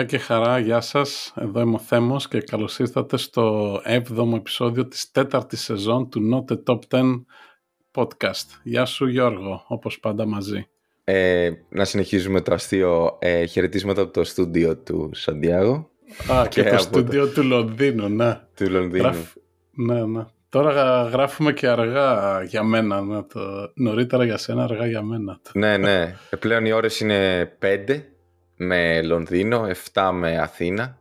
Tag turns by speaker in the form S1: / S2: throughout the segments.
S1: Γεια και χαρά, γεια σας. Εδώ είμαι ο Θέμος και καλώς ήρθατε στο 7ο επεισόδιο της τέταρτης σεζόν του Not the Top 10 podcast. Γεια σου Γιώργο, όπως πάντα μαζί.
S2: Ε, να συνεχίζουμε το αστείο ε, χαιρετίσματα από το στούντιο του Σαντιάγο.
S1: Α, και, το στούντιο του Λονδίνου, ναι.
S2: Του Λονδίνου.
S1: Ναι, ναι. Τώρα γράφουμε και αργά για μένα. Ναι, το... Νωρίτερα για σένα, αργά για μένα.
S2: Ναι, ναι. Ε, πλέον οι ώρες είναι 5 με Λονδίνο, 7 με Αθήνα.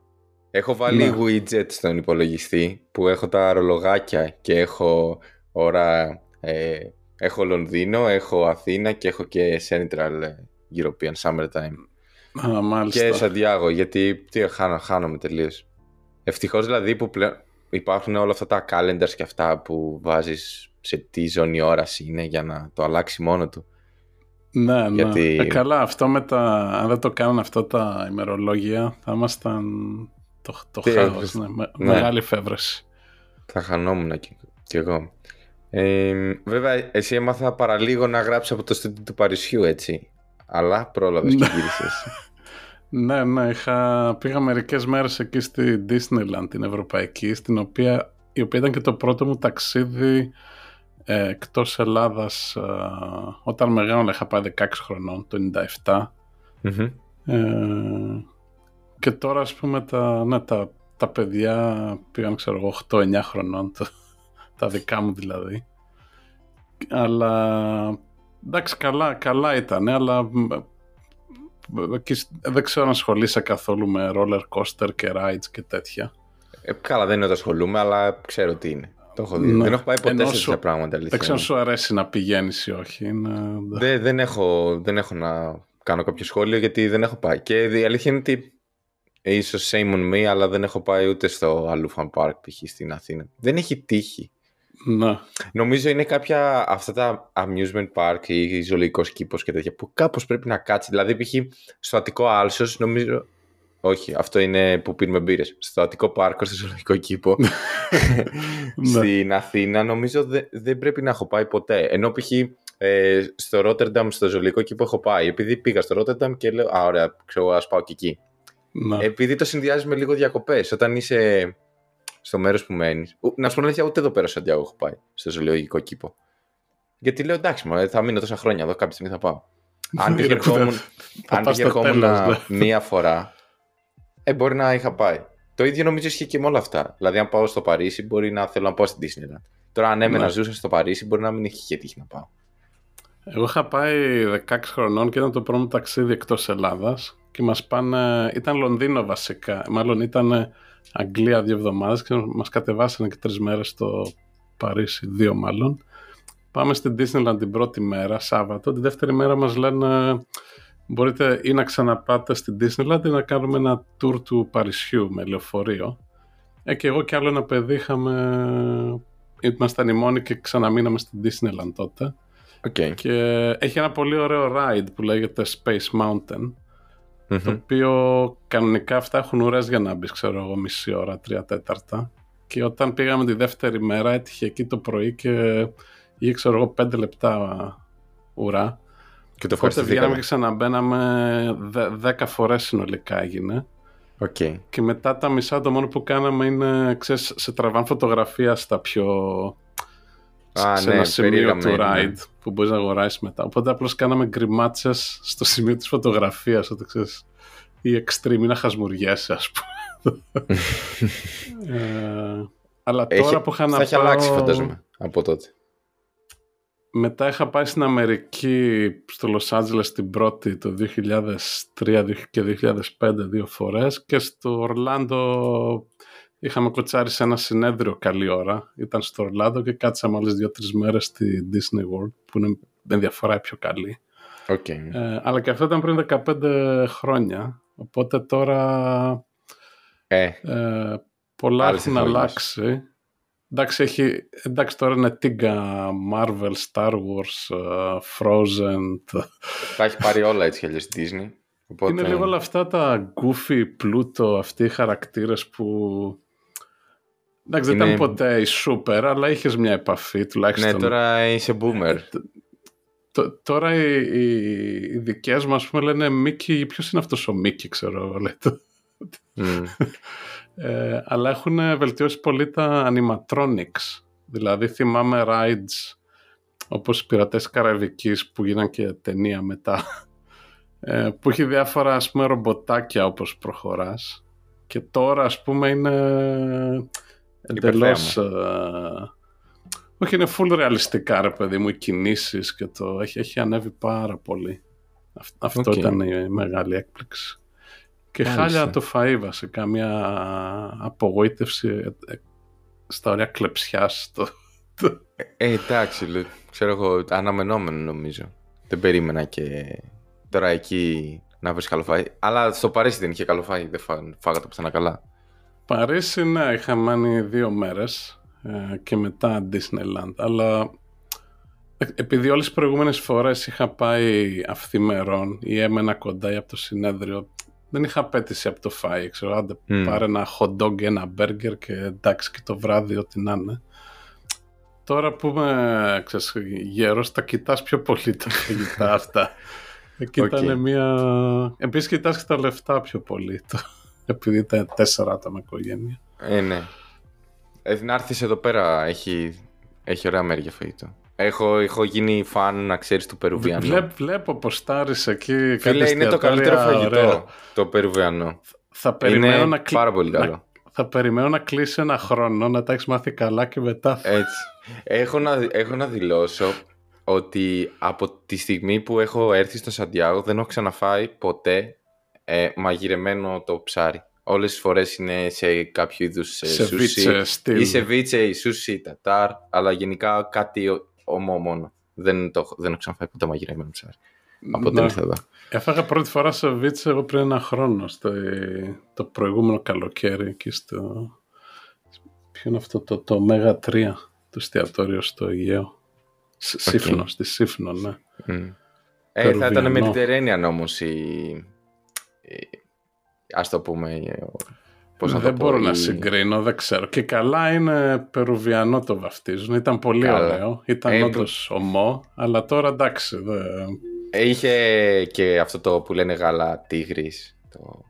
S2: Έχω βάλει ναι. widget στον υπολογιστή που έχω τα ρολογάκια και έχω ώρα... Ε, έχω Λονδίνο, έχω Αθήνα και έχω και Central European Summertime.
S1: Α, μάλιστα.
S2: Και Σαντιάγο, γιατί τι, χάνω, χάνομαι τελείως. Ευτυχώς δηλαδή που πλέον υπάρχουν όλα αυτά τα calendars και αυτά που βάζεις σε τι ζώνη ώρας είναι για να το αλλάξει μόνο του.
S1: Ναι, ναι. Ε, καλά, αυτό με τα... αν δεν το κάνουν αυτό τα ημερολόγια θα ήμασταν το, το χάος, ναι. ναι. Μεγάλη φεύρεση.
S2: Θα χανόμουν κι, κι εγώ. Ε, βέβαια, εσύ έμαθα παραλίγο να γράψεις από το στούντιο του Παρισιού, έτσι. Αλλά πρόλαβες και ναι. γύρισες.
S1: ναι, ναι, είχα... πήγα μερικές μέρες εκεί στη Disneyland, την Ευρωπαϊκή, στην οποία... η οποία ήταν και το πρώτο μου ταξίδι ε, εκτός Ελλάδας ε, όταν μεγάλο είχα πάει 16 χρονών το 97 ε, και τώρα ας πούμε τα, ναι, τα, τα παιδιά πήγαν ξέρω εγώ 8-9 χρονών τα, τα δικά μου δηλαδή. Αλλά εντάξει καλά, καλά ήταν αλλά δεν ξέρω αν ασχολείσαι καθόλου με roller coaster και rides και τέτοια.
S2: Ε, καλά δεν είναι ότι ασχολούμαι αλλά ξέρω τι είναι το έχω δει. Ναι. Δεν έχω πάει ποτέ σε τέτοια πράγματα.
S1: Δεν ξέρω αν σου αρέσει να πηγαίνεις ή όχι.
S2: Δεν, δεν, έχω, δεν έχω να κάνω κάποιο σχόλιο γιατί δεν έχω πάει. Και η αλήθεια είναι ότι ίσως same on me, αλλά δεν έχω πάει ούτε στο Αλούφαν Park π.χ. στην Αθήνα. Δεν έχει τύχει.
S1: Να.
S2: Νομίζω είναι κάποια αυτά τα amusement park ή ζωολογικό κήπος και τέτοια που κάπως πρέπει να κάτσεις. Δηλαδή, π.χ. στο Αττικό Άλσος, νομίζω όχι, αυτό είναι που πίνουμε μπύρες. Στο Αττικό Πάρκο, στο Ζωολογικό Κήπο. Ναι. Στην Αθήνα, νομίζω δεν πρέπει να έχω πάει ποτέ. Ενώ π.χ. Ε, στο Ρότερνταμ, στο Ζωολογικό Κήπο έχω πάει. Επειδή πήγα στο Ρότερνταμ και λέω, Α, ωραία, ξέρω, ας πάω και εκεί. Ναι. Επειδή το συνδυάζει με λίγο διακοπές. Όταν είσαι στο μέρος που μένεις. Να σου πω αλήθεια, ούτε εδώ πέρα στο Αντιάγο έχω πάει, στο Ζωολογικό Κήπο. Γιατί λέω, εντάξει, μα, θα μείνω τόσα χρόνια εδώ, κάποια στιγμή θα πάω. αν πήγε ερχόμουν μία φορά, ε, μπορεί να είχα πάει. Το ίδιο νομίζω ισχύει και με όλα αυτά. Δηλαδή, αν πάω στο Παρίσι, μπορεί να θέλω να πάω στην Disneyland. Τώρα, αν έμενα ναι. ζούσα στο Παρίσι, μπορεί να μην είχε τύχει να πάω.
S1: Εγώ είχα πάει 16 χρονών και ήταν το πρώτο ταξίδι εκτός Ελλάδας και μας πάνε. ήταν Λονδίνο βασικά. Μάλλον ήταν Αγγλία δύο εβδομάδες και μας κατεβάσανε και τρεις μέρες στο Παρίσι, δύο μάλλον. Πάμε στην Disneyland την πρώτη μέρα, Σάββατο. Τη δεύτερη μέρα μας λένε μπορείτε ή να ξαναπάτε στην Disneyland ή να κάνουμε ένα tour του Παρισιού με λεωφορείο. Ε, και εγώ και άλλο ένα παιδί είχαμε... Ήμασταν οι μόνοι και ξαναμείναμε στην Disneyland τότε.
S2: Okay.
S1: Και έχει ένα πολύ ωραίο ride που λέγεται Space Mountain. Το οποίο κανονικά αυτά έχουν ουρές για να μπεις, ξέρω εγώ, μισή ώρα, τρία τέταρτα. Και όταν πήγαμε τη δεύτερη μέρα έτυχε εκεί το πρωί και είχε, ξέρω εγώ, πέντε λεπτά ουρά.
S2: Και το
S1: Οπότε βγαίναμε και ξαναμπαίναμε δέκα φορές συνολικά έγινε.
S2: Okay.
S1: Και μετά τα μισά το μόνο που κάναμε είναι, ξέρεις, σε τραβάν φωτογραφία στα πιο...
S2: Α,
S1: σε
S2: ναι,
S1: ένα σημείο του ride ναι. που μπορείς να αγοράσεις μετά. Οπότε απλώς κάναμε γκριμάτσες στο σημείο της φωτογραφίας, ότι ξέρεις, ή extreme, ή να χασμουριέσαι, ας πούμε. ε, αλλά τώρα
S2: Έχει,
S1: που είχα να
S2: Θα έχει αλλάξει, φαντάζομαι, από τότε.
S1: Μετά είχα πάει στην Αμερική, στο Λος Άντζελες την πρώτη το 2003 και 2005 δύο φορές και στο Ορλάντο είχαμε κοτσάρει σε ένα συνέδριο καλή ώρα. Ήταν στο Ορλάντο και κάτσαμε άλλες δύο-τρεις μέρες στη Disney World που είναι με διαφορά η πιο καλή.
S2: Okay.
S1: Ε, αλλά και αυτό ήταν πριν 15 χρόνια. Οπότε τώρα
S2: ε,
S1: ε, πολλά έχουν αλλάξει. Εντάξει, έχει, εντάξει τώρα είναι τίγκα Marvel, Star Wars, uh, Frozen.
S2: Τα έχει πάρει όλα έτσι κι Disney.
S1: Οπότε... Είναι λίγο όλα αυτά τα goofy, πλούτο, αυτοί οι χαρακτήρες που... Εντάξει, είναι... δεν ήταν ποτέ η super, αλλά είχες μια επαφή τουλάχιστον.
S2: Ναι, τώρα είσαι boomer.
S1: τώρα οι, οι, οι δικές μου, ας πούμε, λένε Mickey, ποιος είναι αυτός ο Mickey, ξέρω, λέτε.
S2: Μμ.
S1: Ε, αλλά έχουν βελτιώσει πολύ τα animatronics. Δηλαδή θυμάμαι rides όπως οι πειρατές Καραϊβικής που γίναν και ταινία μετά ε, που έχει διάφορα ας πούμε ρομποτάκια όπως προχωράς και τώρα ας πούμε είναι εντελώς ε, όχι είναι full ρεαλιστικά ρε παιδί μου οι κινήσεις και το έχει, έχει ανέβει πάρα πολύ Αυτ- αυτό
S2: Οκ.
S1: ήταν η μεγάλη έκπληξη και
S2: Μάλιστα.
S1: χάλια το φαΐ βασικά μια απογοήτευση ε, ε, στα ωραία κλεψιάς το, το-
S2: Ε, εντάξει, λέ, ξέρω εγώ, αναμενόμενο νομίζω. Δεν περίμενα και τώρα εκεί να βρεις καλό φάι. Αλλά στο Παρίσι δεν είχε καλό φάι, δεν φά, φάγατε πουθενά καλά.
S1: Παρίσι, ναι, είχα μείνει δύο μέρες ε, και μετά Disneyland, αλλά ε, επειδή όλες τις προηγούμενες φορές είχα πάει αυθημερόν ή έμενα κοντά ή από το συνέδριο, δεν είχα απαίτηση από το φάι, ξέρω, άντε
S2: Μμ.
S1: πάρε ένα hot dog, ένα burger και εντάξει και το βράδυ ό,τι να είναι. Τώρα που είμαι ξέρεις, γέρος, τα κοιτάς πιο πολύ τα φαγητά αυτά. Εκεί
S2: Οκ.
S1: ήταν μια... Επίσης κοιτάς και τα λεφτά πιο πολύ, το... επειδή ήταν τέσσερα άτομα οικογένεια.
S2: Ε, ναι. Ε, να έρθεις εδώ πέρα, έχει, έχει ωραία μέρη για φαγητό. Έχω, έχω γίνει φαν, να ξέρεις, του Περουβιανού.
S1: Βλέπ, βλέπω ποστάρεις εκεί
S2: Φίλε,
S1: κάτι
S2: είναι το
S1: εστιατόρια
S2: καλύτερο φαγητό.
S1: ωραία.
S2: Το Περουβιανό.
S1: Θα περιμένω,
S2: Είναι
S1: να κλει...
S2: πάρα πολύ
S1: να-
S2: καλό.
S1: θα περιμένω να κλείσει ένα χρόνο, να τα έχεις μάθει καλά και μετά θα...
S2: Έτσι. Έχω να, έχω να δηλώσω ότι από τη στιγμή που έχω έρθει στο Σαντιάγο δεν έχω ξαναφάει ποτέ ε, μαγειρεμένο το ψάρι. Όλες τις φορές είναι σε κάποιο είδους ε,
S1: σε
S2: σούσι
S1: βίτσε στυλ.
S2: ή σε βίτσε ή σούσι, τατάρ, αλλά γενικά κάτι ο- ομό μόνο. Δεν, το, έχω- δεν έχω ξαναφάει ποτέ μαγειρεμένο ψάρι. Από
S1: Ναι.
S2: όταν ήρθα εδώ.
S1: Έφαγα πρώτη φορά σε βίτσε εγώ πριν ένα χρόνο, στο, το προηγούμενο καλοκαίρι εκεί στο... Ποιο είναι αυτό το, το Μέγα 3, το εστιατόριο στο Αιγαίο. Σ- Σύφνο, στη Σύφνο, ναι.
S2: Μμ. Ε, θα ήταν
S1: Περουβιανό.
S2: Mediterranean όμως η... η- Ας το πούμε... η- Πώς να
S1: δεν
S2: το πω,
S1: μπορώ να
S2: η-
S1: συγκρίνω, δεν ξέρω. Και καλά είναι περουβιανό το βαφτίζουν. Ήταν πολύ
S2: Καλά.
S1: ωραίο. Ήταν
S2: Ε,
S1: όντως ομό, αλλά τώρα εντάξει. Δεν...
S2: Ε, Είχε και αυτό το που λένε γάλα τίγρης, το,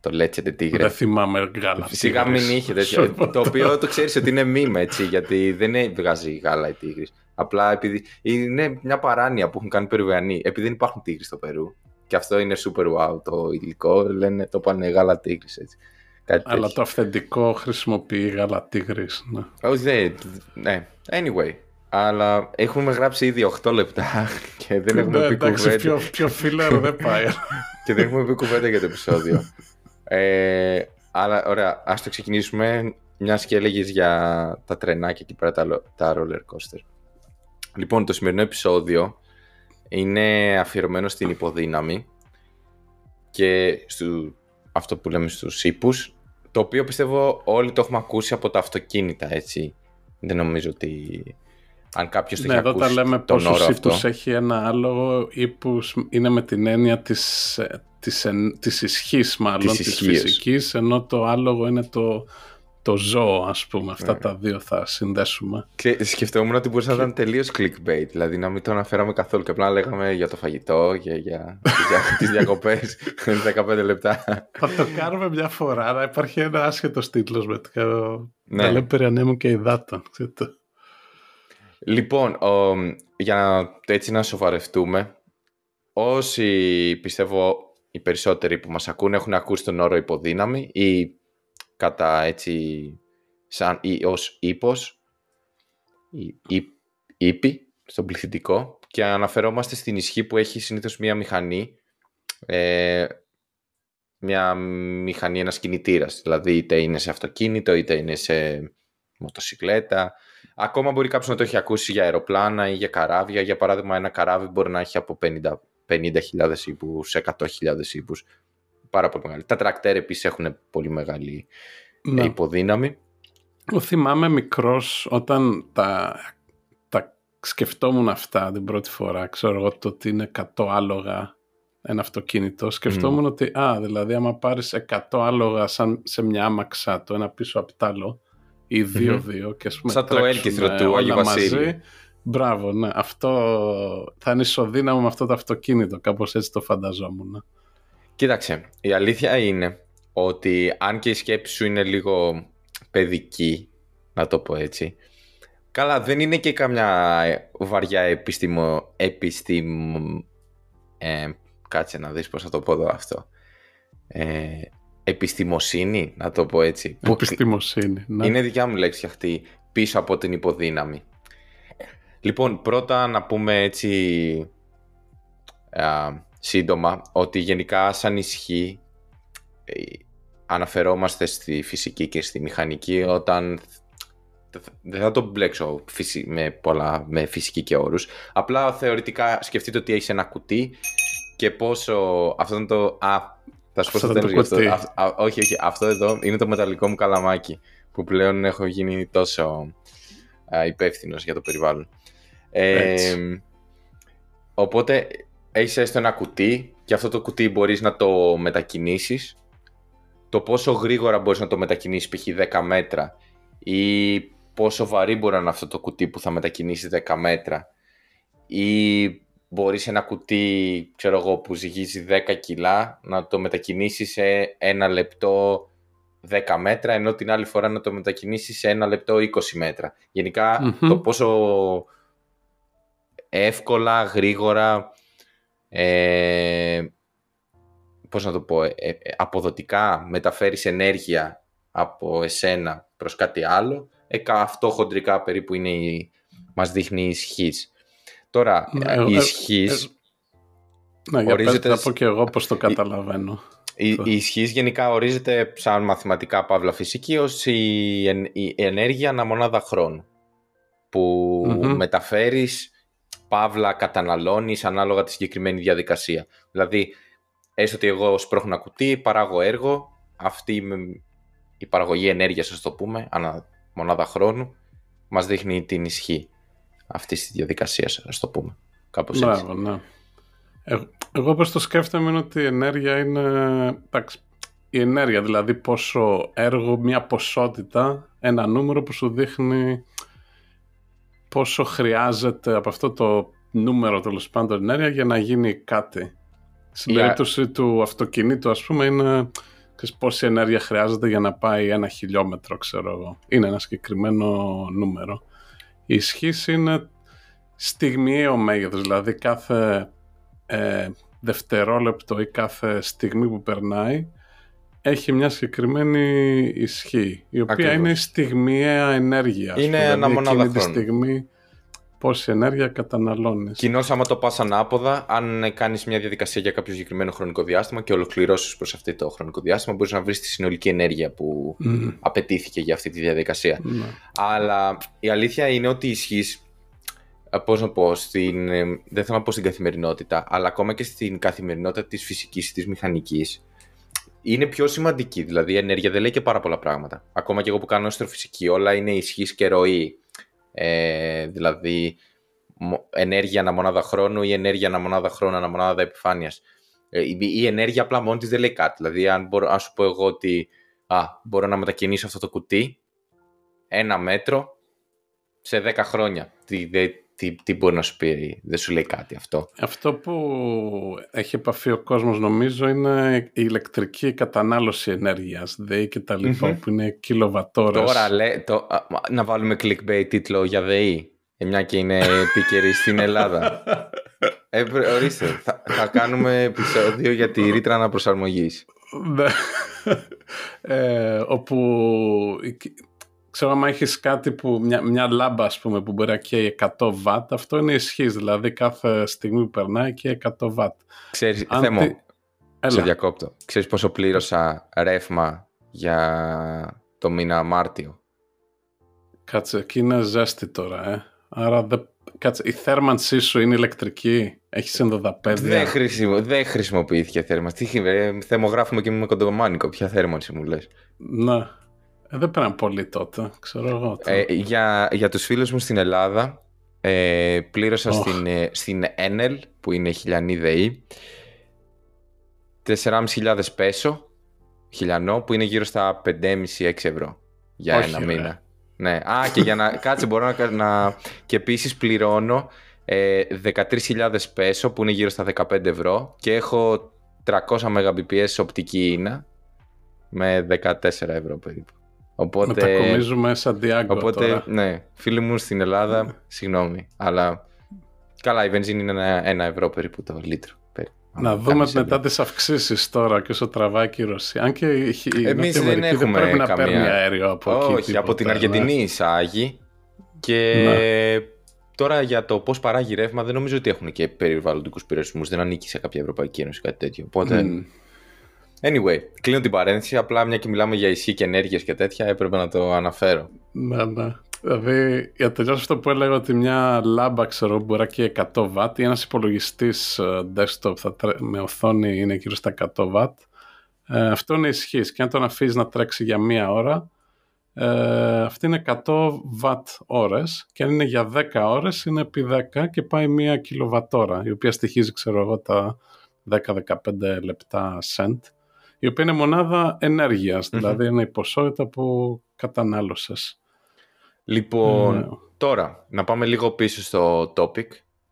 S2: το λέτσετε τίγρε.
S1: Δεν θυμάμαι γάλα.
S2: Φυσικά
S1: τίγρης.
S2: μην είχε τέτοιο.
S1: Σου πω
S2: το οποίο το ξέρεις ότι είναι meme έτσι, γιατί δεν ε- βγάζει γάλα η τίγρης. Απλά επειδή είναι μια παράνοια που έχουν κάνει Περουβιανοί. Επειδή δεν υπάρχουν τίγρης στο Περού. Και αυτό είναι super wow το υλικό. Λένε το πάνε γάλα τίγρης έτσι. Κάτι
S1: Αλλά
S2: τέτοιο.
S1: το αυθεντικό χρησιμοποιεί γάλα τίγρης. Ναι.
S2: Όχι, δεν. Ναι. Anyway. Αλλά έχουμε γράψει ήδη 8 λεπτά και δεν έχουμε
S1: Ναι,
S2: πει
S1: εντάξει,
S2: κουβέντα.
S1: πιο, πιο φίλερο δεν πάει.
S2: και δεν έχουμε πει κουβέντα για το επεισόδιο. ε, αλλά ωραία, ας το ξεκινήσουμε μια και έλεγες για τα τρενάκια και πέρα τα, λο- τα roller coaster. Λοιπόν, το σημερινό επεισόδιο είναι αφιερωμένο στην υποδύναμη και στο, αυτό που λέμε στους ύπους, το οποίο πιστεύω όλοι το έχουμε ακούσει από τα αυτοκίνητα, έτσι. Δεν νομίζω ότι αν κάποιος το
S1: ναι,
S2: έχει
S1: εδώ τα
S2: ακούσει
S1: λέμε
S2: τον όρο
S1: πόσους
S2: αυτό.
S1: ύπους έχει ένα άλογο. Ύπους είναι με την έννοια της, ε, της, εν- της ισχύς μάλλον,
S2: Της
S1: της,
S2: ισχύας.
S1: φυσικής, ενώ το άλογο είναι το, το ζώο, ας πούμε. Αυτά
S2: Ναι.
S1: τα δύο θα συνδέσουμε.
S2: Και σκεφτόμουν ότι μπορούσε να ήταν τελείως clickbait. Δηλαδή να μην το αναφέραμε καθόλου και απλά να λέγαμε για το φαγητό, για, για, για τις διακοπές. 15 λεπτά.
S1: Θα το κάνουμε μια φορά, να υπάρχει ένα άσχετος τίτλος με το.
S2: Ναι.
S1: Τα λέμε περί ανέμου και υδάτων. ξέρετε.
S2: Λοιπόν, ο, για να, έτσι να σοβαρευτούμε, όσοι πιστεύω οι περισσότεροι που μας ακούνε έχουν ακούσει τον όρο υποδύναμη ή κατά έτσι σαν ή ως ύπος ή ή- ύπη στον πληθυντικό και αναφερόμαστε στην ισχύ που έχει συνήθως μία μηχανή ε, μια μηχανή, ένας κινητήρας δηλαδή είτε είναι σε αυτοκίνητο είτε είναι σε μοτοσυκλέτα Ακόμα μπορεί κάποιος να το έχει ακούσει για αεροπλάνα ή για καράβια. Για παράδειγμα, ένα καράβι μπορεί να έχει από 50 50.000 ύπους σε 100.000 ύπους. Πάρα πολύ μεγάλη. Τα τρακτέρ επίσης έχουν πολύ μεγάλη ε,
S1: Ναι.
S2: υποδύναμη.
S1: Εγώ θυμάμαι μικρός όταν τα, τα σκεφτόμουν αυτά την πρώτη φορά. Ξέρω εγώ το ότι είναι 100 άλογα ένα αυτοκίνητο. Σκεφτόμουν ότι, α, δηλαδή άμα πάρεις 100 άλογα σαν σε μια άμαξα το ένα πίσω από το άλλο ή δύο-δύο και ας πούμε
S2: Σαν το
S1: τρέξουν,
S2: έλκυθρο
S1: ε,
S2: του
S1: όλα
S2: Άγιου Βασίλειου.
S1: μαζί. Μπράβο, ναι. Αυτό θα είναι ισοδύναμο με αυτό το αυτοκίνητο. Κάπως έτσι το φανταζόμουν.
S2: Κοίταξε, η αλήθεια είναι ότι αν και η σκέψη σου είναι λίγο παιδική, να το πω έτσι, καλά δεν είναι και καμιά βαριά επιστημο... επιστημ... Ε, κάτσε να δεις πώς θα το πω εδώ αυτό. Ε, επιστημοσύνη, να το πω έτσι.
S1: Επιστημοσύνη, ναι.
S2: Είναι δικιά μου λέξη αυτή, πίσω από την υποδύναμη. Λοιπόν, πρώτα να πούμε έτσι α, σύντομα ότι γενικά σαν ισχύ ε, αναφερόμαστε στη φυσική και στη μηχανική όταν δεν θα το μπλέξω με, πολλά, με φυσική και όρους απλά θεωρητικά σκεφτείτε ότι έχεις ένα κουτί και πόσο αυτό είναι το... Α, θα σου πω στο τέλος αυτό. όχι, όχι, αυτό εδώ είναι το μεταλλικό μου καλαμάκι που πλέον έχω γίνει τόσο υπεύθυνος για το περιβάλλον. Ε, οπότε έχεις έστω ένα κουτί και αυτό το κουτί μπορείς να το μετακινήσεις. Το πόσο γρήγορα μπορείς να το μετακινήσεις π.χ. 10 μέτρα ή πόσο βαρύ μπορεί να είναι αυτό το κουτί που θα μετακινήσει 10 μέτρα ή μπορείς ένα κουτί ξέρω εγώ, που ζυγίζει 10 κιλά να το μετακινήσεις σε ένα λεπτό 10 μέτρα ενώ την άλλη φορά να το μετακινήσεις σε ένα λεπτό 20 μέτρα. το πόσο εύκολα, γρήγορα, ε, πώς να το πω, ε, ε, αποδοτικά μεταφέρεις ενέργεια από εσένα προς κάτι άλλο, ε, αυτό χοντρικά περίπου είναι η, μας δείχνει η ισχύς. Τώρα, ναι, η ισχύς...
S1: Ναι, ορίζεται... να πω και εγώ πώς το καταλαβαίνω.
S2: Η, η ισχύς γενικά ορίζεται σαν μαθηματικά παύλα φυσική ως η, η ενέργεια αναμονάδα χρόνου που mm μεταφέρεις παύλα καταναλώνεις ανάλογα τη συγκεκριμένη διαδικασία. Δηλαδή, έστω ότι εγώ σπρώχνω ένα κουτί, παράγω έργο, αυτή η παραγωγή ενέργειας, ας το πούμε, ανά μονάδα χρόνου, μας δείχνει την ισχύ αυτής της διαδικασίας, ας το πούμε. Κάπως έτσι.
S1: ναι. Ε, εγώ πώς το σκέφτομαι είναι ότι η ενέργεια είναι... Εντάξει, η ενέργεια, δηλαδή πόσο έργο, μια ποσότητα, ένα νούμερο που σου δείχνει πόσο χρειάζεται από αυτό το νούμερο τέλος πάντων ενέργεια για να γίνει κάτι. Στην περίπτωση του αυτοκινήτου, ας πούμε, είναι πόση ενέργεια χρειάζεται για να πάει ένα χιλιόμετρο, ξέρω εγώ. Είναι ένα συγκεκριμένο νούμερο. Η ισχύς είναι στιγμιαίο μέγεθος, δηλαδή κάθε ε, δευτερόλεπτο ή κάθε στιγμή που περνάει έχει μια συγκεκριμένη ισχύ, η οποία είναι στιγμιαία ενέργεια.
S2: Είναι ένα δηλαδή, μονάδα
S1: τη στιγμή πόση ενέργεια καταναλώνεις.
S2: Κοινώς, άμα το πας ανάποδα, αν κάνεις μια διαδικασία για κάποιο συγκεκριμένο χρονικό διάστημα και ολοκληρώσεις προς αυτό το χρονικό διάστημα, μπορείς να βρεις τη συνολική ενέργεια που απαιτήθηκε για αυτή τη διαδικασία. Ναι. Αλλά η αλήθεια είναι ότι η ισχύς ε, Πώς να πω, στην, ε, δεν θέλω να πω στην καθημερινότητα, αλλά ακόμα και στην καθημερινότητα της φυσικής ή της μηχανικής, είναι πιο σημαντική. Δηλαδή, η ενέργεια δεν λέει και πάρα πολλά πράγματα. Ακόμα και εγώ που κάνω αστροφυσική, όλα είναι ισχύς και ροή. Ε, δηλαδή, ενέργεια ανά μονάδα χρόνου ή ενέργεια ανά μονάδα χρόνου, ανά μονάδα επιφάνειας. Ε, η ενέργεια απλά μόνη της δεν λέει κάτι. Δηλαδή, αν, μπορώ, αν σου πω εγώ ότι α, μπορώ να μετακινήσω αυτό το κουτί ένα μέτρο σε 10 χρόνια. Τι, τι, τι μπορεί να σου πει, δεν σου λέει κάτι αυτό.
S1: Αυτό που έχει επαφή ο κόσμος νομίζω είναι η ηλεκτρική κατανάλωση ενέργειας, ΔΕΗ και τα λοιπα που είναι κιλοβατόρες.
S2: Τώρα λέ, το, να βάλουμε clickbait τίτλο για ΔΕΗ, ε, μια και είναι επίκαιρη στην Ελλάδα. Ε, ορίστε, θα, θα κάνουμε επεισόδιο για τη ρήτρα αναπροσαρμογής.
S1: Ναι. ε, όπου ξέρω αν έχεις κάτι που, μια, μια λάμπα ας πούμε που μπορεί να καίει 100 W, αυτό είναι ισχύς, δηλαδή κάθε στιγμή που περνάει και 100 W.
S2: Ξέρεις, αν Θέμο, σε διακόπτω. Ξέρεις πόσο πλήρωσα ρεύμα για το μήνα Μάρτιο;
S1: Κάτσε, εκεί είναι ζέστη τώρα, ε. Άρα δε... Κάτσε, η θέρμανσή σου είναι ηλεκτρική, έχεις ενδοδαπέδια;
S2: Δεν, χρησιμο... δεν χρησιμοποιήθηκε θέρμανση. Τι, ε, θερμογράφουμε και με κοντομάνικο. Ποια θέρμανση μου λες;
S1: Ναι. Ε, δεν πέραν πολύ τότε, ξέρω εγώ.
S2: Ε, για, για τους φίλους μου στην Ελλάδα, ε, πλήρωσα στην, ε, στην Enel, που είναι χιλιανή ΔΕΗ, 4.500 πέσο, χιλιανό, που είναι γύρω στα 5,5-6 ευρώ για ένα ρε. μήνα. Ναι. Α, και για να κάτσε μπορώ να... να και επίσης πληρώνω ε, 13.000 πέσο, που είναι γύρω στα 15 ευρώ, και έχω 300 Mbps οπτική ίνα, με 14 ευρώ περίπου.
S1: Οπότε, Μετακομίζουμε σαν Diago
S2: Οπότε,
S1: τώρα.
S2: ναι, φίλοι μου στην Ελλάδα, συγγνώμη, αλλά καλά η βενζίνη είναι ένα, ένα ευρώ περίπου το λίτρο.
S1: Να δούμε μετά τις αυξήσεις τώρα και όσο τραβάει και η Ρωσία. Αν και η
S2: Εμείς δεν, έχουμε
S1: δεν πρέπει
S2: καμία...
S1: να παίρνει αέριο από
S2: Όχι,
S1: εκεί.
S2: από την Αργεντινή ναι. εισάγει και ναι. τώρα για το πώς παράγει ρεύμα δεν νομίζω ότι έχουν και περιβαλλοντικούς περιορισμούς. Δεν ανήκει σε κάποια Ευρωπαϊκή Ένωση κάτι τέτοιο. Οπότε. Mm. Anyway, κλείνω την παρένθεση. Απλά μια και μιλάμε για ισχύ και ενέργειες και τέτοια, έπρεπε να το αναφέρω.
S1: Ναι, ναι. Δηλαδή, για τελειώσω αυτό που έλεγα ότι μια λάμπα, ξέρω, μπορεί και 100 W ή ένας υπολογιστής ε, desktop θα με οθόνη είναι γύρω στα 100 W. Ε, αυτό είναι ισχύς και αν τον αφήσεις να τρέξει για μία ώρα, ε, αυτή είναι 100 W ώρες και αν είναι για 10 ώρες είναι επί 10 και πάει μία κιλοβατόρα, η οποία στοιχίζει, ξέρω εγώ, τα 10-15 λεπτά cent, η οποία είναι μονάδα δηλαδή είναι η ποσότητα που κατανάλωσες.
S2: Λοιπόν, ναι. τώρα να πάμε λίγο πίσω στο topic.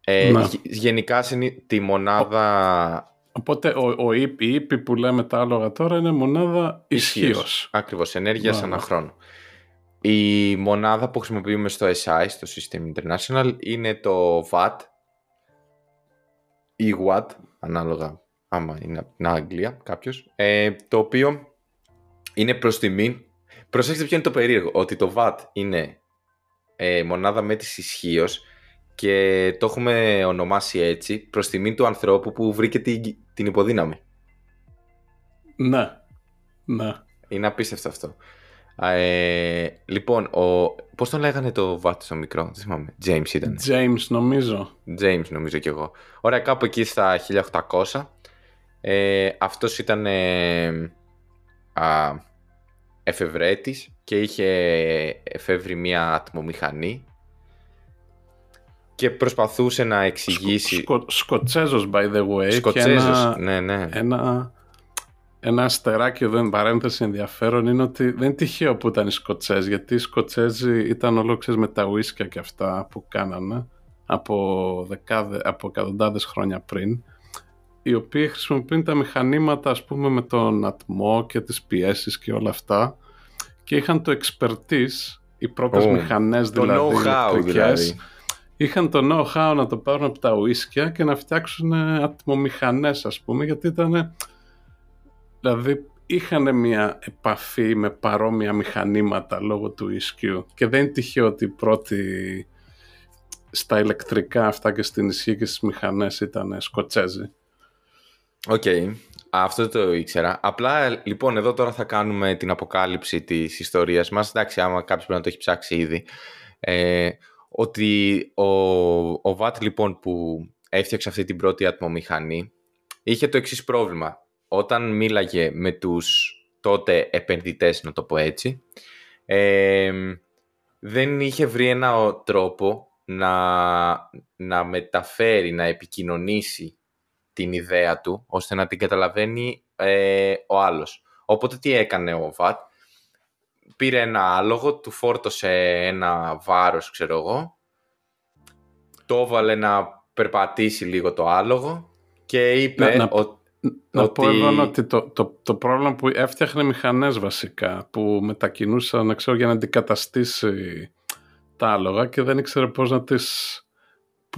S2: Ε, ναι. Γενικά τη μονάδα...
S1: Οπότε ο, ο, η ύπη που λέμε τα άλογα τώρα είναι μονάδα ισχύως.
S2: Ακριβώς, ενέργειας ναι. ανά χρόνο. Η μονάδα που χρησιμοποιούμε στο SI, στο System International, είναι το Watt ή Watt, ανάλογα άμα είναι από την Αγγλία κάποιος, ε, το οποίο είναι προς τιμή. Προσέξτε ποιο είναι το περίεργο, ότι το Watt είναι ε, μονάδα μέτρησης ισχύως και το έχουμε ονομάσει έτσι προς τιμή του ανθρώπου που βρήκε την, την υποδύναμη.
S1: Ναι, ναι.
S2: Είναι απίστευτο αυτό. Ε, λοιπόν, ο, πώς τον λέγανε το βάτι στο μικρό, δεν θυμάμαι. James ήταν.
S1: James νομίζω.
S2: James νομίζω κι εγώ. Ωραία, κάπου εκεί στα 1800. Ε, αυτός ήταν ε, α, εφευρέτης και είχε εφεύρει μια ατμομηχανή και προσπαθούσε να εξηγήσει...
S1: Σκο, Σκοτσέζος, by the way.
S2: Σκοτσέζος, ένα, ναι, ναι.
S1: Ένα, ένα αστεράκι εδώ, εν παρένθεση ενδιαφέρον, είναι ότι δεν είναι τυχαίο που ήταν οι Σκοτσέζοι, γιατί οι Σκοτσέζοι ήταν όλο με τα ουίσκια και αυτά που κάνανε από, δεκάδε, από εκατοντάδες χρόνια πριν οι οποίοι χρησιμοποιούν τα μηχανήματα ας πούμε με τον ατμό και τις πιέσεις και όλα αυτά και είχαν το expertise, οι πρώτες oh, μηχανές δηλαδή,
S2: το know-how δηλαδή.
S1: είχαν το know-how να το πάρουν από τα ουίσκια και να φτιάξουν ατμομηχανές ας πούμε γιατί ήταν δηλαδή είχαν μια επαφή με παρόμοια μηχανήματα λόγω του ουίσκιου και δεν είναι τυχαίο ότι οι πρώτοι στα ηλεκτρικά αυτά και στην ισχύ και στις μηχανές ήταν Σκοτσέζοι.
S2: OK. Okay. Αυτό το ήξερα. Απλά λοιπόν εδώ τώρα θα κάνουμε την αποκάλυψη της ιστορίας μας. Εντάξει, άμα κάποιος πρέπει να το έχει ψάξει ήδη. Ε, ότι ο, ο Βάτ λοιπόν που έφτιαξε αυτή την πρώτη ατμομηχανή είχε το εξής πρόβλημα. Όταν μίλαγε με τους τότε επενδυτές, να το πω έτσι, ε, δεν είχε βρει ένα τρόπο να, να μεταφέρει, να επικοινωνήσει την ιδέα του, ώστε να την καταλαβαίνει ε, ο άλλος. Οπότε τι έκανε ο Βατ, πήρε ένα άλογο, του φόρτωσε ένα βάρος, ξέρω εγώ, το έβαλε να περπατήσει λίγο το άλογο και είπε
S1: να,
S2: ότι...
S1: Να πω εδώ ότι το, το, το πρόβλημα που έφτιαχνε μηχανές βασικά που μετακινούσαν ξέρω, για να αντικαταστήσει τα άλογα και δεν ήξερε πώς να τις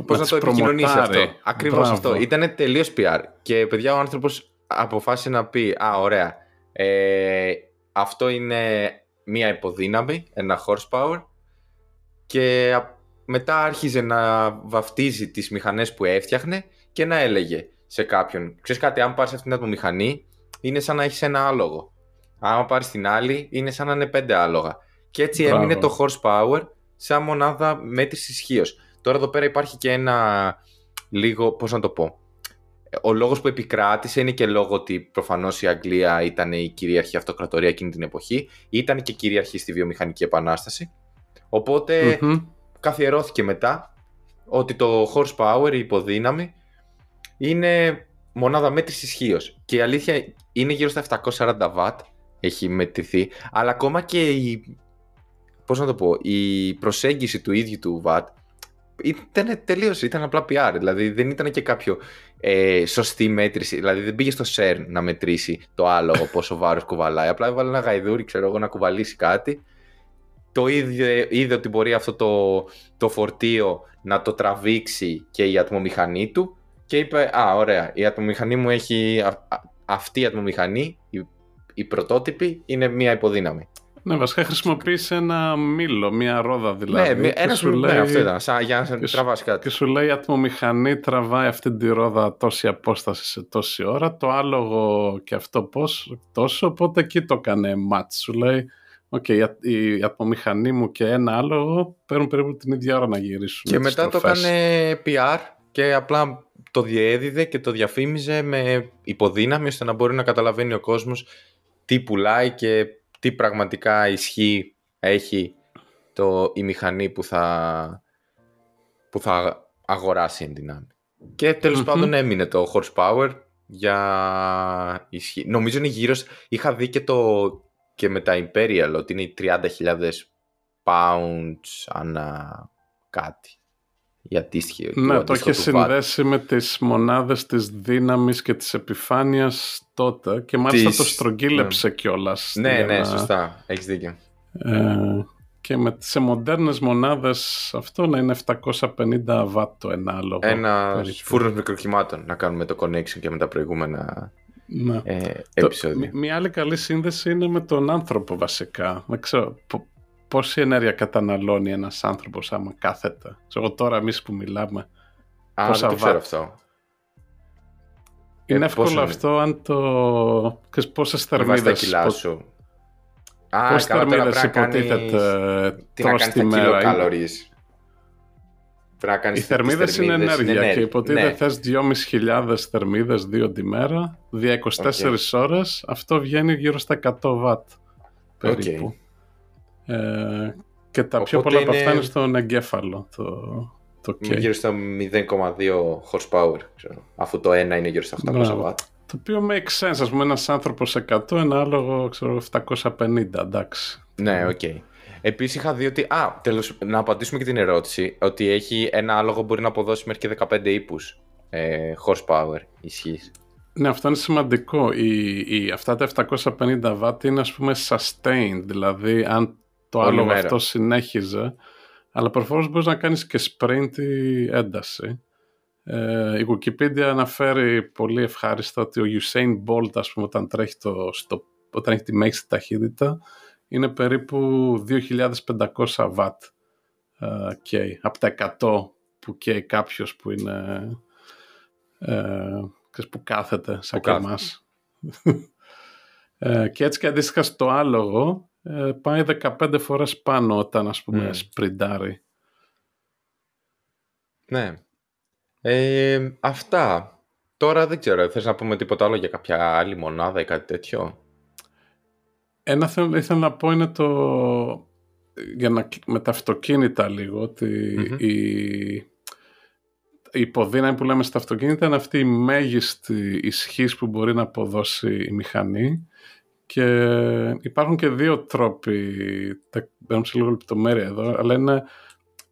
S2: Πώς να, το επικοινωνήσει αυτό. Ακριβώς αυτό. Ήταν τελείως PR. Και παιδιά, ο άνθρωπος αποφάσισε να πει: Α, ωραία. Ε, αυτό είναι μία υποδύναμη, ένα horsepower. Και μετά άρχιζε να βαφτίζει τις μηχανές που έφτιαχνε και να έλεγε σε κάποιον ξέρεις κάτι, αν πάρεις αυτήν την μηχανή είναι σαν να έχεις ένα άλογο. Αν πάρεις την άλλη είναι σαν να είναι πέντε άλογα. Και έτσι Μπράβο. έμεινε το horsepower σαν μονάδα μέτρησης ισχύω. Τώρα εδώ πέρα υπάρχει και ένα λίγο, πώς να το πω, ο λόγος που επικράτησε είναι και λόγω ότι προφανώς η Αγγλία ήταν η κυρίαρχη αυτοκρατορία εκείνη την εποχή, ήταν και κυρίαρχη στη βιομηχανική επανάσταση, καθιερώθηκε μετά ότι το horsepower, η υποδύναμη, είναι μονάδα μέτρησης ισχύως. Και η αλήθεια είναι γύρω στα 740 W, έχει μετρηθεί, αλλά ακόμα και η, πώς να το πω, η προσέγγιση του ίδιου του watt ήταν τελείως, ήταν απλά PR. Δηλαδή δεν ήταν και κάποιο ε, σωστή μέτρηση. Δηλαδή δεν πήγε στο CERN να μετρήσει το άλογο πόσο βάρος κουβαλάει. Απλά έβαλε ένα γαϊδούρι, ξέρω εγώ, να κουβαλήσει κάτι. Το είδε, είδε ότι μπορεί αυτό το, το φορτίο να το τραβήξει και η ατμομηχανή του και είπε «Α, ωραία, η ατμομηχανή μου έχει... αυτή η ατμομηχανή, η, η πρωτότυπη, είναι μία ιπποδύναμη».
S1: Ναι, βασικά χρησιμοποιήσει ένα μύλο, μία ρόδα δηλαδή.
S2: Ναι, ένας σου λέει, ναι, αυτό ήταν, σαν, για να τραβάς κάτι.
S1: Και σου λέει η ατμομηχανή τραβάει αυτή τη ρόδα τόση απόσταση σε τόση ώρα, το άλογο και αυτό πώς, τόσο, οπότε εκεί το έκανε μάτς. Σου λέει, OK, okay, η, η ατμομηχανή μου και ένα άλογο παίρνουν περίπου την ίδια ώρα να γυρίσουν.
S2: Και μετά το έκανε PR και απλά το διέδιδε και το διαφήμιζε με υποδύναμη ώστε να μπορεί να καταλαβαίνει ο κόσμος τι πουλάει και τι πραγματικά ισχύει έχει το, η μηχανή που θα, που θα αγοράσει εν δυνάμει. Και τελος πάντων έμεινε το horsepower για ισχύ. Νομίζω είναι γύρω... Είχα δει και, το, και με τα Imperial ότι είναι 30.000 pounds ανά κάτι. Η αντίστοιχη.
S1: Ναι, το έχει συνδέσει με τις μονάδες της δύναμης και της επιφάνειας τότε και μάλιστα της... το στρογγύλεψε ναι. κιόλας.
S2: Ναι, ναι, σωστά. Έχεις δίκιο.
S1: Ε, και με, σε μοντέρνες μονάδες αυτό να είναι 750 βάτ το ένα άλλο.
S2: Ένα φούρνος μικροκυμάτων να κάνουμε το connection και με τα προηγούμενα ναι. ε, επεισόδια.
S1: μια άλλη καλή σύνδεση είναι με τον άνθρωπο βασικά. Δεν ξέρω, πόση ενέργεια καταναλώνει ένας άνθρωπος άμα κάθεται. Εγώ τώρα εμείς που μιλάμε.
S2: Α, πόσα δεν το ξέρω αυτό.
S1: Είναι ε, εύκολο αυτό αν το... Πόσες θερμίδες...
S2: κιλά σου.
S1: Α, Πόσες θερμίδες υποτίθεται τρως τη μέρα. Οι θερμίδες είναι ενέργεια είναι και υποτίθεται ναι. θες 2.500 θερμίδες δύο τη μέρα, δια 24 okay. ώρες, αυτό βγαίνει γύρω στα 100 βατ περίπου. Ε, και τα πιο πολλά από αυτά είναι στον εγκέφαλο. Το, το
S2: Γύρω στα 0,2 horsepower, ξέρω, αφού το ένα είναι γύρω στα 800 watt.
S1: Το οποίο make sense, ας πούμε ένας άνθρωπος 100, ένα άλογο ξέρω, 750, εντάξει.
S2: Ναι, OK. Okay. Επίσης είχα δει ότι, α, τέλος, να απαντήσουμε και την ερώτηση, ότι έχει ένα άλογο μπορεί να αποδώσει μέχρι και 15 ίππους ε, horsepower ισχύς.
S1: Ναι, αυτό είναι σημαντικό. Η, η, αυτά τα 750 watt είναι ας πούμε sustained, δηλαδή αν το άλλο αυτό συνέχιζε. Αλλά προφανώς μπορείς να κάνεις και sprint η ένταση. Ε, η Wikipedia αναφέρει πολύ ευχάριστα ότι ο Usain Bolt, ας πούμε, όταν, τρέχει το, στο, όταν έχει τη μέγιστη ταχύτητα, είναι περίπου 2.500 watt ε, καίει. Από τα 100 που καίει κάποιος που είναι... Ε, που κάθεται σαν και εμάς. ε, και έτσι και αντίστοιχα στο άλογο ε, πάει 15 φορές πάνω όταν ας πούμε mm. σπριντάρει.
S2: Ναι. Ε, αυτά. Τώρα δεν ξέρω, θες να πούμε τίποτα άλλο για κάποια άλλη μονάδα ή κάτι τέτοιο;
S1: Ένα θέλω, ήθελα να πω είναι το... Για να, με τα αυτοκίνητα λίγο, ότι η, η υποδύναμη που λέμε στα αυτοκίνητα είναι αυτή η μέγιστη ισχύς που μπορεί να αποδώσει η μηχανή και υπάρχουν και δύο τρόποι, μπαίνουμε σε λίγο λεπτομέρεια εδώ, αλλά είναι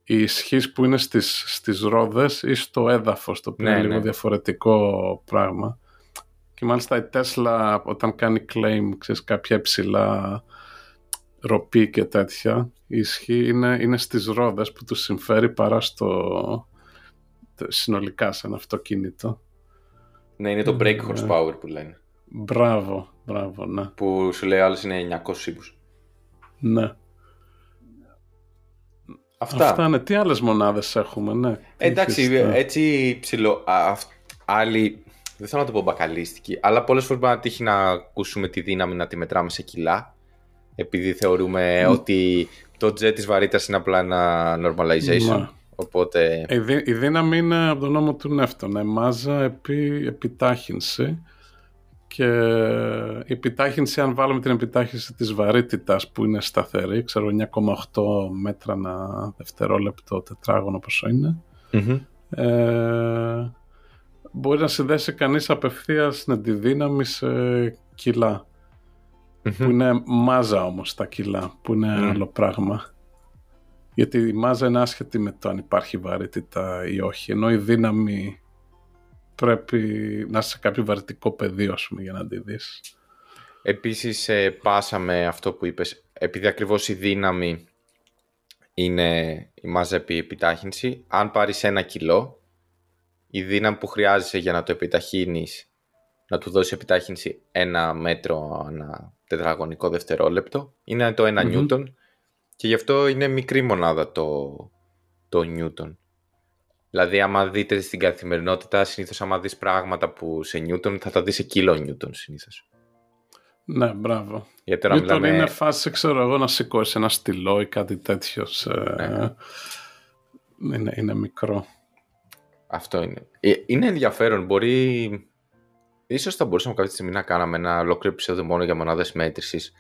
S1: η ισχύς που είναι στις, στις ρόδες ή στο έδαφος, το οποίο ναι, είναι λίγο ναι. διαφορετικό πράγμα. Και μάλιστα η Tesla όταν κάνει claim, ξέρεις, κάποια υψηλά ροπή και τέτοια, η ισχύ είναι, είναι στις ρόδες που τους συμφέρει παρά στο συνολικά σε ένα αυτοκίνητο.
S2: Ναι, είναι το brake ναι. horsepower που λένε.
S1: Μπράβο, μπράβο, ναι.
S2: Που σου λέει άλλος είναι 900 ύπους.
S1: Ναι. Αυτά. Αυτά ναι. Τι άλλες μονάδες έχουμε, ναι.
S2: Εντάξει, ναι. έτσι ψηλό... άλλοι, δεν θέλω να το πω μπακαλίστικη, αλλά πολλές φορές μπορεί να τύχει να ακούσουμε τη δύναμη να τη μετράμε σε κιλά, επειδή θεωρούμε ότι το jet της βαρύτητας είναι απλά ένα normalization. Ναι. Οπότε...
S1: Η, δύναμη είναι από τον νόμο του Νεύτωνα. μάζα επί επιτάχυνση και η επιτάχυνση, αν βάλουμε την επιτάχυνση της βαρύτητας που είναι σταθερή, ξέρω 9,8 μέτρα ένα δευτερόλεπτο τετράγωνο πόσο ε, μπορεί να συνδέσει κανείς απευθείας με τη δύναμη σε κιλα που είναι μάζα όμως τα κιλά, που είναι άλλο πράγμα. Γιατί η μάζα είναι άσχετη με το αν υπάρχει βαρύτητα ή όχι. Ενώ η δύναμη πρέπει να είσαι σε κάποιο βαρυτικό πεδίο, ας πούμε, για να τη δεις.
S2: Επίσης, ε, πάσαμε αυτό που είπες. Επειδή ακριβώς η δύναμη είναι η μάζα επί επιτάχυνση, αν πάρεις ένα κιλό, η δύναμη που χρειάζεσαι για να το επιταχύνεις, να του δώσεις επιτάχυνση ένα μέτρο ανά τετραγωνικό δευτερόλεπτο, είναι το ένα νιούτον και γι' αυτό είναι μικρή μονάδα το, το νιούτον. Δηλαδή, άμα δείτε στην καθημερινότητα, συνήθως άμα δεις πράγματα που σε νιούτον, θα τα δεις σε κιλό νιούτον συνήθως.
S1: Ναι, μπράβο.
S2: Γιατί τώρα μιλάμε...
S1: είναι φάση, ξέρω εγώ, να σηκώσει ένα στυλό ή κάτι τέτοιο. Σε... Ναι. Είναι, είναι μικρό.
S2: Αυτό είναι. Ε, είναι ενδιαφέρον. Μπορεί... Ίσως θα μπορούσαμε κάποια στιγμή να κάναμε ένα ολόκληρο επεισόδιο μόνο για μονάδες μέτρησης.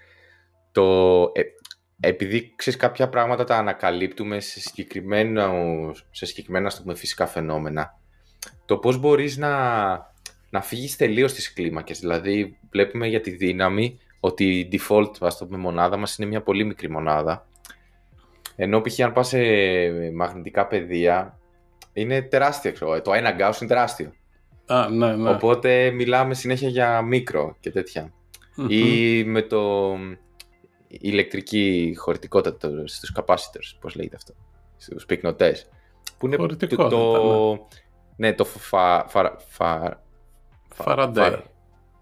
S2: Το... Ε, επειδή ξέρεις κάποια πράγματα τα ανακαλύπτουμε σε, συγκεκριμένα, σε συγκεκριμένα πούμε, φυσικά φαινόμενα. Το πώς μπορείς να, να φύγεις τελείως στις κλίμακες. Δηλαδή βλέπουμε για τη δύναμη ότι η default ας το πούμε, μονάδα μας είναι μια πολύ μικρή μονάδα. Ενώ π.χ. αν πας σε μαγνητικά πεδία είναι τεράστια. Ξέρω. Το ένα γκάους είναι τεράστιο.
S1: Α, ναι, ναι.
S2: Οπότε μιλάμε συνέχεια για μικρό και τέτοια Ή με το ηλεκτρική χωρητικότητα στους capacitors, πώς λέγεται αυτό, στους πυκνοτές.
S1: Που είναι
S2: το, το, ναι. το φα, φα, φα,
S1: Φαραντέ.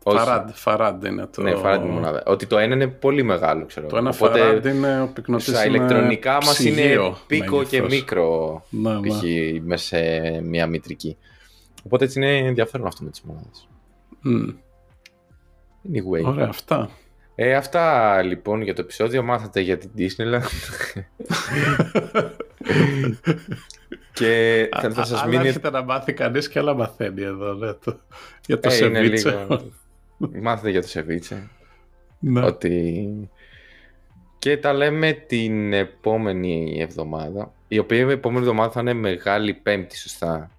S1: Φαράντ, φαράντ είναι το...
S2: Ναι, φαράντ είναι μονάδα. Ότι το ένα είναι πολύ μεγάλο, ξέρω.
S1: Το ένα Οπότε, φαράντ είναι ο πυκνοτής
S2: Στα ηλεκτρονικά μας είναι πίκο και μικρό, ναι, ναι. π.χ. μέσα σε μια μητρική. Οπότε έτσι είναι ενδιαφέρον αυτό με τις μονάδες.
S1: Mm.
S2: Anyway.
S1: Ωραία, αυτά.
S2: Ε, αυτά λοιπόν για το επεισόδιο. Μάθατε για την Disneyland. και θα, θα σας μείνει...
S1: έρχεται να μάθει κανείς και άλλα μαθαίνει εδώ. Ναι, το... Για το ε, σεβίτσε.
S2: Μάθετε για το σεβίτσε. Ναι. Ότι... Και τα λέμε την επόμενη εβδομάδα. Η οποία η επόμενη εβδομάδα θα είναι Μεγάλη Πέμπτη, σωστά;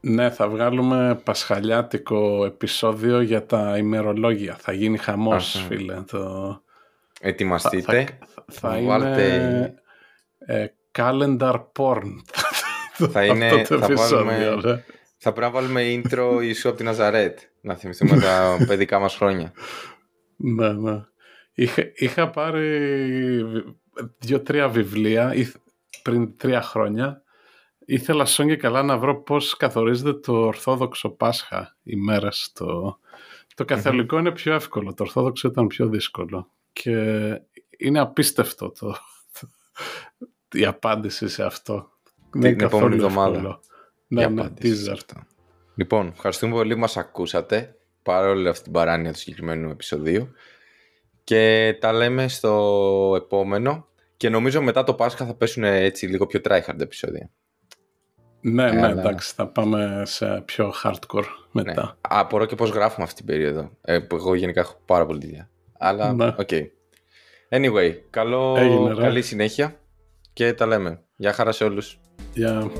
S1: Ναι, θα βγάλουμε πασχαλιάτικο επεισόδιο για τα ημερολόγια. Θα γίνει χαμός, φίλε. Το...
S2: Ετοιμαστείτε.
S1: Θα, θα, είναι ε, calendar porn.
S2: θα είναι... θα, βάλουμε, ναι. θα πρέπει να βάλουμε intro Ιησού από τη Ναζαρέτ. Να θυμηθούμε τα παιδικά μας χρόνια.
S1: Ναι, ναι. Είχα, είχα πάρει δύο-τρία βιβλία πριν τρία χρόνια ήθελα σόν και καλά να βρω πώς καθορίζεται το Ορθόδοξο Πάσχα οι μέρες. Το, το καθολικο είναι πιο εύκολο, το Ορθόδοξο ήταν πιο δύσκολο. Και είναι απίστευτο το, η απάντηση σε αυτό.
S2: Την επόμενη εβδομάδα.
S1: Ναι, ναι,
S2: αυτό. Λοιπόν, ευχαριστούμε πολύ που μας ακούσατε παρόλη αυτή την παράνοια του συγκεκριμένου επεισοδίου και τα λέμε στο επόμενο και νομίζω μετά το Πάσχα θα πέσουν έτσι λίγο πιο tryhard επεισόδια.
S1: Ναι, ναι, εντάξει, θα πάμε σε πιο hardcore μετά. Ναι.
S2: Απορώ και πώς γράφουμε αυτή την περίοδο, ε, που εγώ γενικά έχω πάρα πολύ δουλειά. Αλλά, ναι. OK. Okay. Anyway, καλό, καλή συνέχεια και τα λέμε. Γεια χαρά σε όλους.
S1: Γεια.